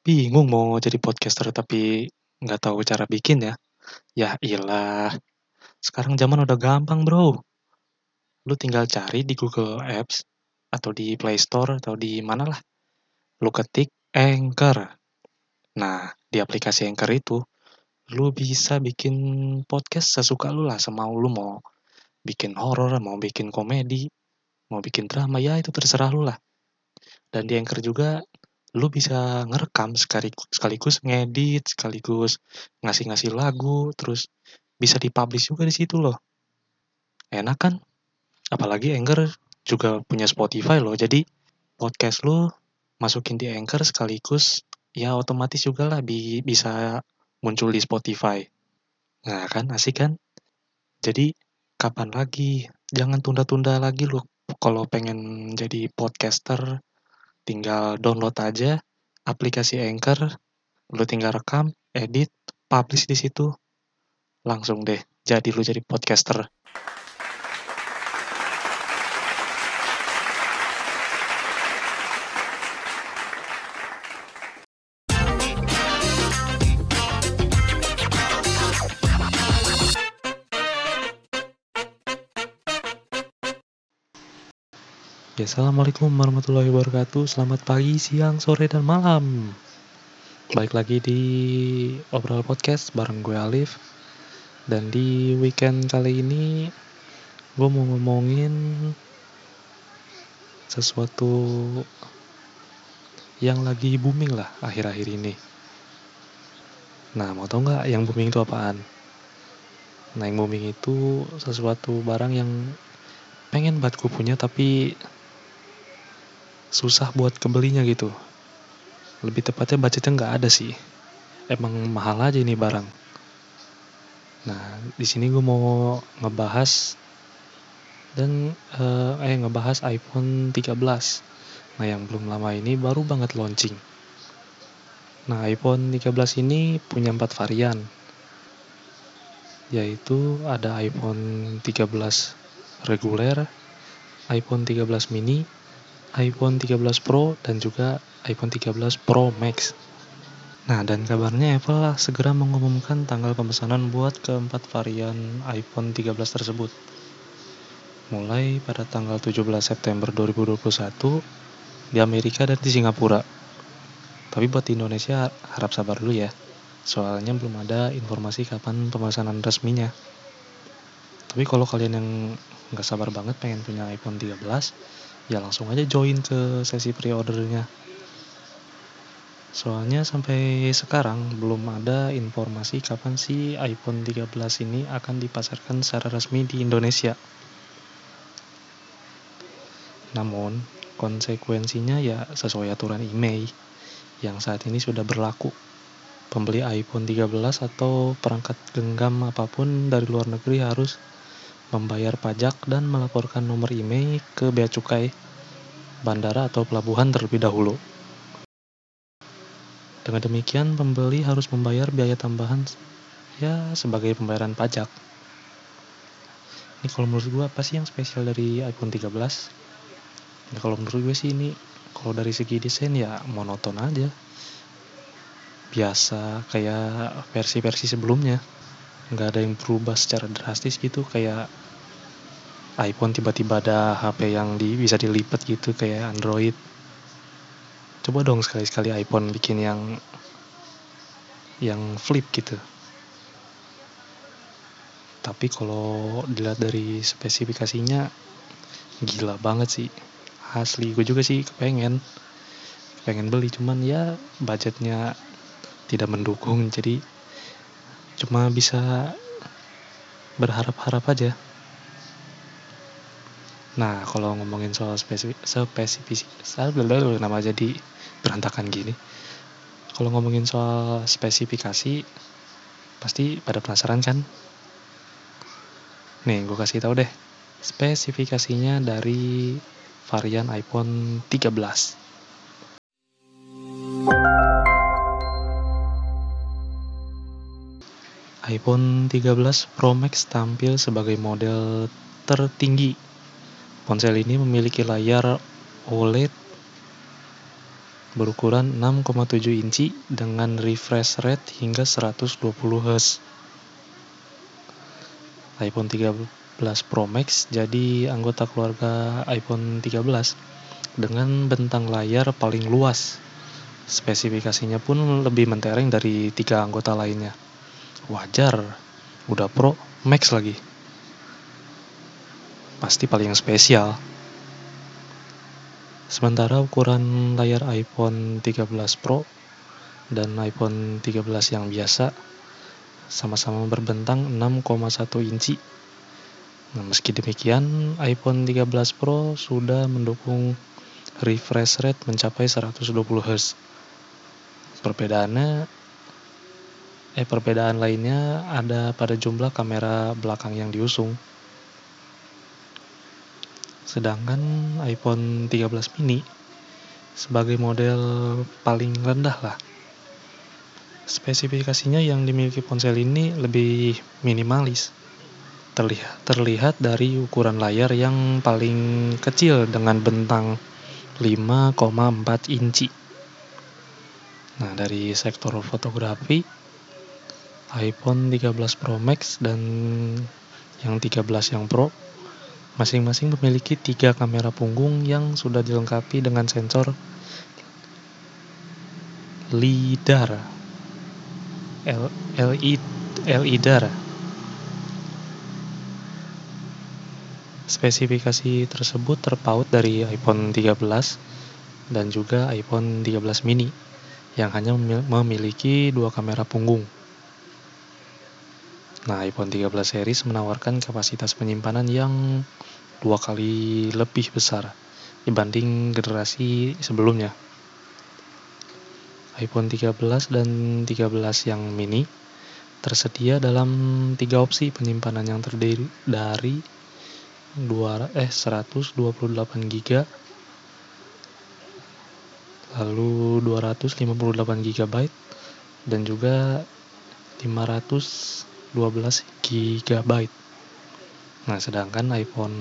Bingung mau jadi podcaster tapi nggak tahu cara bikin ya? Ya ilah, sekarang zaman udah gampang bro. Lu tinggal cari di Google Apps atau di Play Store atau di mana lah. Lu ketik Anchor. Nah, di aplikasi Anchor itu, lu bisa bikin podcast sesuka lu lah, semau lu mau bikin horor, mau bikin komedi, mau bikin drama, ya itu terserah lu lah. Dan di Anchor juga lu bisa ngerekam sekaligus, sekaligus ngedit, sekaligus ngasih-ngasih lagu, terus bisa dipublish juga di situ loh. Enak kan? Apalagi Anchor juga punya Spotify loh. Jadi podcast lu masukin di Anchor sekaligus ya otomatis juga lah bi bisa muncul di Spotify. Nah kan asik kan? Jadi kapan lagi? Jangan tunda-tunda lagi lu kalau pengen jadi podcaster tinggal download aja aplikasi Anchor, lu tinggal rekam, edit, publish di situ. Langsung deh jadi lu jadi podcaster. Ya, Assalamualaikum warahmatullahi wabarakatuh. Selamat pagi, siang, sore, dan malam. Balik lagi di Obrol Podcast bareng gue Alif. Dan di weekend kali ini gue mau ngomongin sesuatu yang lagi booming lah akhir-akhir ini. Nah, mau tau nggak yang booming itu apaan? Nah, yang booming itu sesuatu barang yang pengen banget gue punya tapi susah buat kebelinya gitu. Lebih tepatnya budgetnya nggak ada sih. Emang mahal aja ini barang. Nah, di sini gue mau ngebahas dan uh, eh ngebahas iPhone 13. Nah, yang belum lama ini baru banget launching. Nah, iPhone 13 ini punya empat varian. Yaitu ada iPhone 13 reguler, iPhone 13 mini, iPhone 13 Pro dan juga iPhone 13 Pro Max. Nah, dan kabarnya Apple segera mengumumkan tanggal pemesanan buat keempat varian iPhone 13 tersebut. Mulai pada tanggal 17 September 2021 di Amerika dan di Singapura. Tapi buat di Indonesia harap sabar dulu ya. Soalnya belum ada informasi kapan pemesanan resminya. Tapi kalau kalian yang nggak sabar banget pengen punya iPhone 13, ya langsung aja join ke sesi pre-ordernya. Soalnya sampai sekarang belum ada informasi kapan sih iPhone 13 ini akan dipasarkan secara resmi di Indonesia. Namun, konsekuensinya ya sesuai aturan IMEI yang saat ini sudah berlaku. Pembeli iPhone 13 atau perangkat genggam apa pun dari luar negeri harus membayar pajak dan melaporkan nomor IMEI ke bea cukai bandara atau pelabuhan terlebih dahulu. Dengan demikian, pembeli harus membayar biaya tambahan ya sebagai pembayaran pajak. Ini kalau menurut gue apa sih yang spesial dari iPhone 13? Ya kalau menurut gue sih ini kalau dari segi desain ya monoton aja. Biasa kayak versi-versi sebelumnya. Nggak ada yang berubah secara drastis gitu kayak iPhone tiba-tiba ada HP yang di, bisa dilipat gitu kayak Android. Coba dong sekali-sekali iPhone bikin yang yang flip gitu. Tapi kalau dilihat dari spesifikasinya gila banget sih. Asli gue juga sih kepengen pengen beli cuman ya budgetnya tidak mendukung jadi cuma bisa berharap-harap aja. Nah, kalau ngomongin soal spesifik, spesifik, nama jadi berantakan gini. Kalau ngomongin soal spesifikasi, pasti pada penasaran kan? Nih, gue kasih tahu deh. Spesifikasinya dari varian iPhone 13. iPhone 13 Pro Max tampil sebagai model tertinggi Ponsel ini memiliki layar OLED berukuran 6,7 inci dengan refresh rate hingga 120 Hz. iPhone 13 Pro Max jadi anggota keluarga iPhone 13 dengan bentang layar paling luas. Spesifikasinya pun lebih mentereng dari tiga anggota lainnya. Wajar, udah Pro, Max lagi. Pasti paling spesial. Sementara ukuran layar iPhone 13 Pro dan iPhone 13 yang biasa sama-sama berbentang 6,1 inci. Nah, meski demikian, iPhone 13 Pro sudah mendukung refresh rate mencapai 120 Hz. Perbedaannya eh perbedaan lainnya ada pada jumlah kamera belakang yang diusung. Sedangkan iPhone 13 mini sebagai model paling rendah lah. Spesifikasinya yang dimiliki ponsel ini lebih minimalis. Terlihat, terlihat dari ukuran layar yang paling kecil dengan bentang 5,4 inci. Nah, dari sektor fotografi, iPhone 13 Pro Max dan yang 13 yang Pro Masing-masing memiliki tiga kamera punggung yang sudah dilengkapi dengan sensor LiDAR. LiDAR. Spesifikasi tersebut terpaut dari iPhone 13 dan juga iPhone 13 mini yang hanya memiliki dua kamera punggung. Nah, iPhone 13 series menawarkan kapasitas penyimpanan yang dua kali lebih besar dibanding generasi sebelumnya. iPhone 13 dan 13 yang mini tersedia dalam tiga opsi penyimpanan yang terdiri dari 2, eh, 128 GB lalu 258 GB dan juga 500 12 GB. Nah, sedangkan iPhone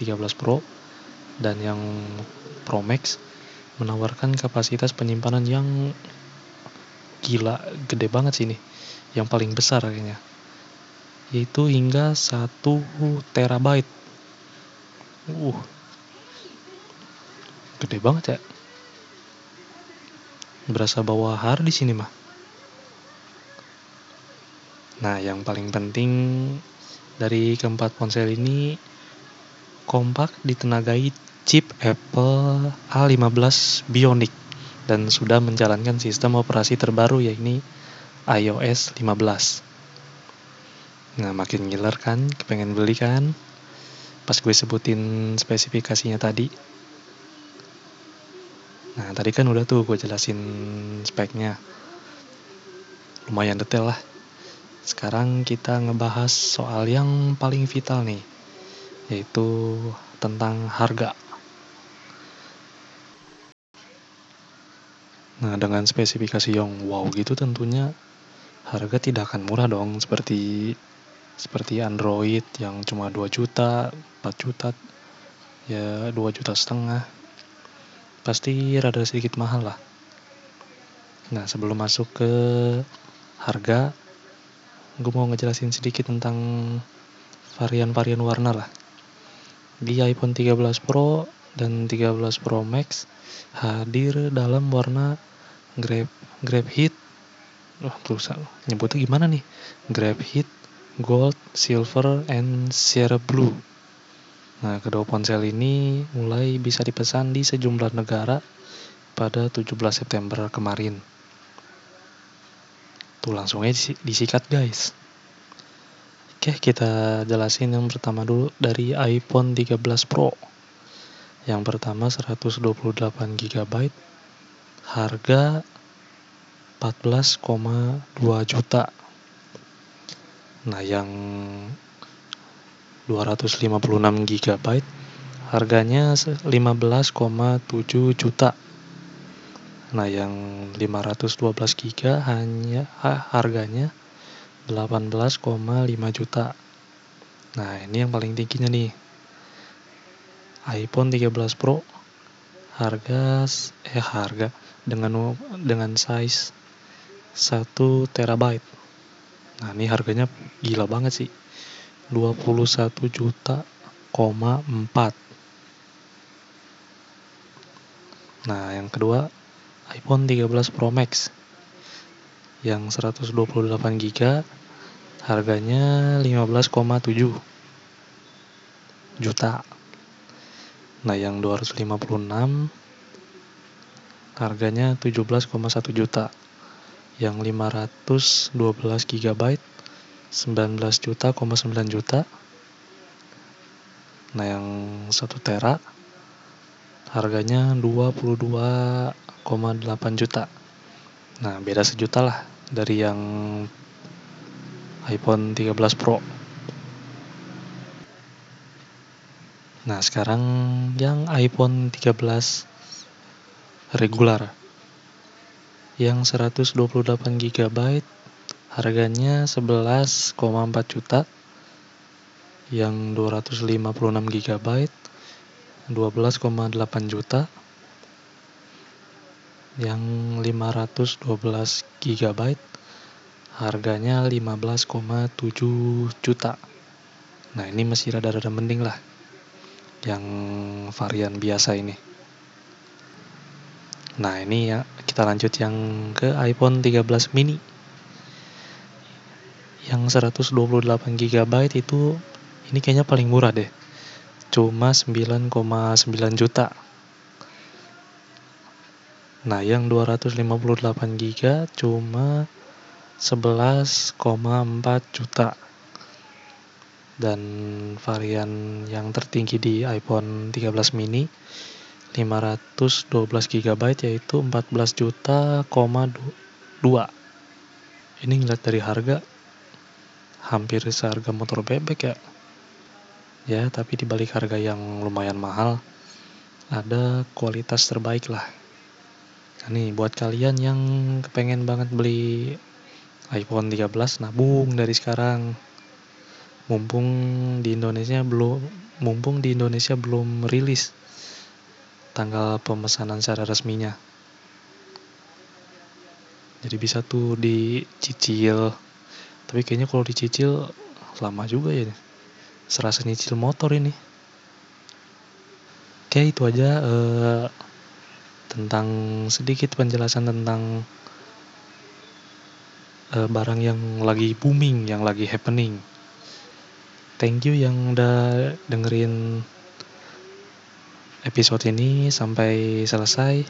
13 Pro dan yang Pro Max menawarkan kapasitas penyimpanan yang gila, gede banget sih ini. Yang paling besar kayaknya. Yaitu hingga 1 terabyte. Uh. Gede banget ya. Berasa bawa hard di sini mah. Nah, yang paling penting dari keempat ponsel ini kompak ditenagai chip Apple A15 Bionic dan sudah menjalankan sistem operasi terbaru yakni iOS 15. Nah, makin ngiler kan, kepengen beli kan? Pas gue sebutin spesifikasinya tadi. Nah, tadi kan udah tuh gue jelasin speknya. Lumayan detail lah. Sekarang kita ngebahas soal yang paling vital nih, yaitu tentang harga. Nah, dengan spesifikasi yang wow gitu tentunya harga tidak akan murah dong seperti seperti Android yang cuma 2 juta, 4 juta, ya 2 juta setengah. Pasti rada sedikit mahal lah. Nah, sebelum masuk ke harga, gue mau ngejelasin sedikit tentang varian-varian warna lah. Di iPhone 13 Pro dan 13 Pro Max hadir dalam warna grab graphite. Wah, oh, terus nyebutnya gimana nih? Graphite, gold, silver, and sierra blue. Nah, kedua ponsel ini mulai bisa dipesan di sejumlah negara pada 17 September kemarin. Tuh langsung aja disikat guys. Oke, kita jelasin yang pertama dulu dari iPhone 13 Pro. Yang pertama 128 GB. Harga 14,2 juta. Nah, yang 256 GB harganya 15,7 juta. Nah, yang 512 GB hanya harganya 18,5 juta. Nah, ini yang paling tingginya nih. iPhone 13 Pro harga eh harga dengan dengan size 1 terabyte. Nah, ini harganya gila banget sih. 21 juta, 4. Nah, yang kedua iPhone 13 Pro Max yang 128 GB harganya 15,7 juta. Nah, yang 256 harganya 17,1 juta. Yang 512 GB 19 juta, 9 juta. Nah, yang 1 tera harganya 22,8 juta. Nah, beda sejuta lah dari yang iPhone 13 Pro. Nah, sekarang yang iPhone 13 regular yang 128 GB harganya 11,4 juta yang 256 GB 12,8 juta yang 512 GB harganya 15,7 juta. Nah ini masih rada-rada mending lah yang varian biasa ini. Nah ini ya kita lanjut yang ke iPhone 13 mini. Yang 128 GB itu ini kayaknya paling murah deh cuma 9,9 juta. Nah yang 258 GB cuma 11,4 juta. Dan varian yang tertinggi di iPhone 13 mini 512 GB yaitu 14 juta, 2 ini ngeliat dari harga hampir seharga motor bebek ya ya tapi dibalik harga yang lumayan mahal ada kualitas terbaik lah. Nah, nih buat kalian yang kepengen banget beli iPhone 13 nabung dari sekarang. Mumpung di Indonesia belum mumpung di Indonesia belum rilis tanggal pemesanan secara resminya. Jadi bisa tuh dicicil. Tapi kayaknya kalau dicicil lama juga ya serasa nyicil motor ini. Oke itu aja uh, tentang sedikit penjelasan tentang uh, barang yang lagi booming yang lagi happening. Thank you yang udah dengerin episode ini sampai selesai.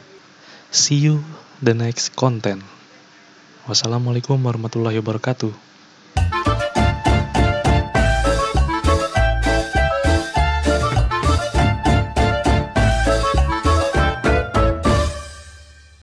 See you the next content. Wassalamualaikum warahmatullahi wabarakatuh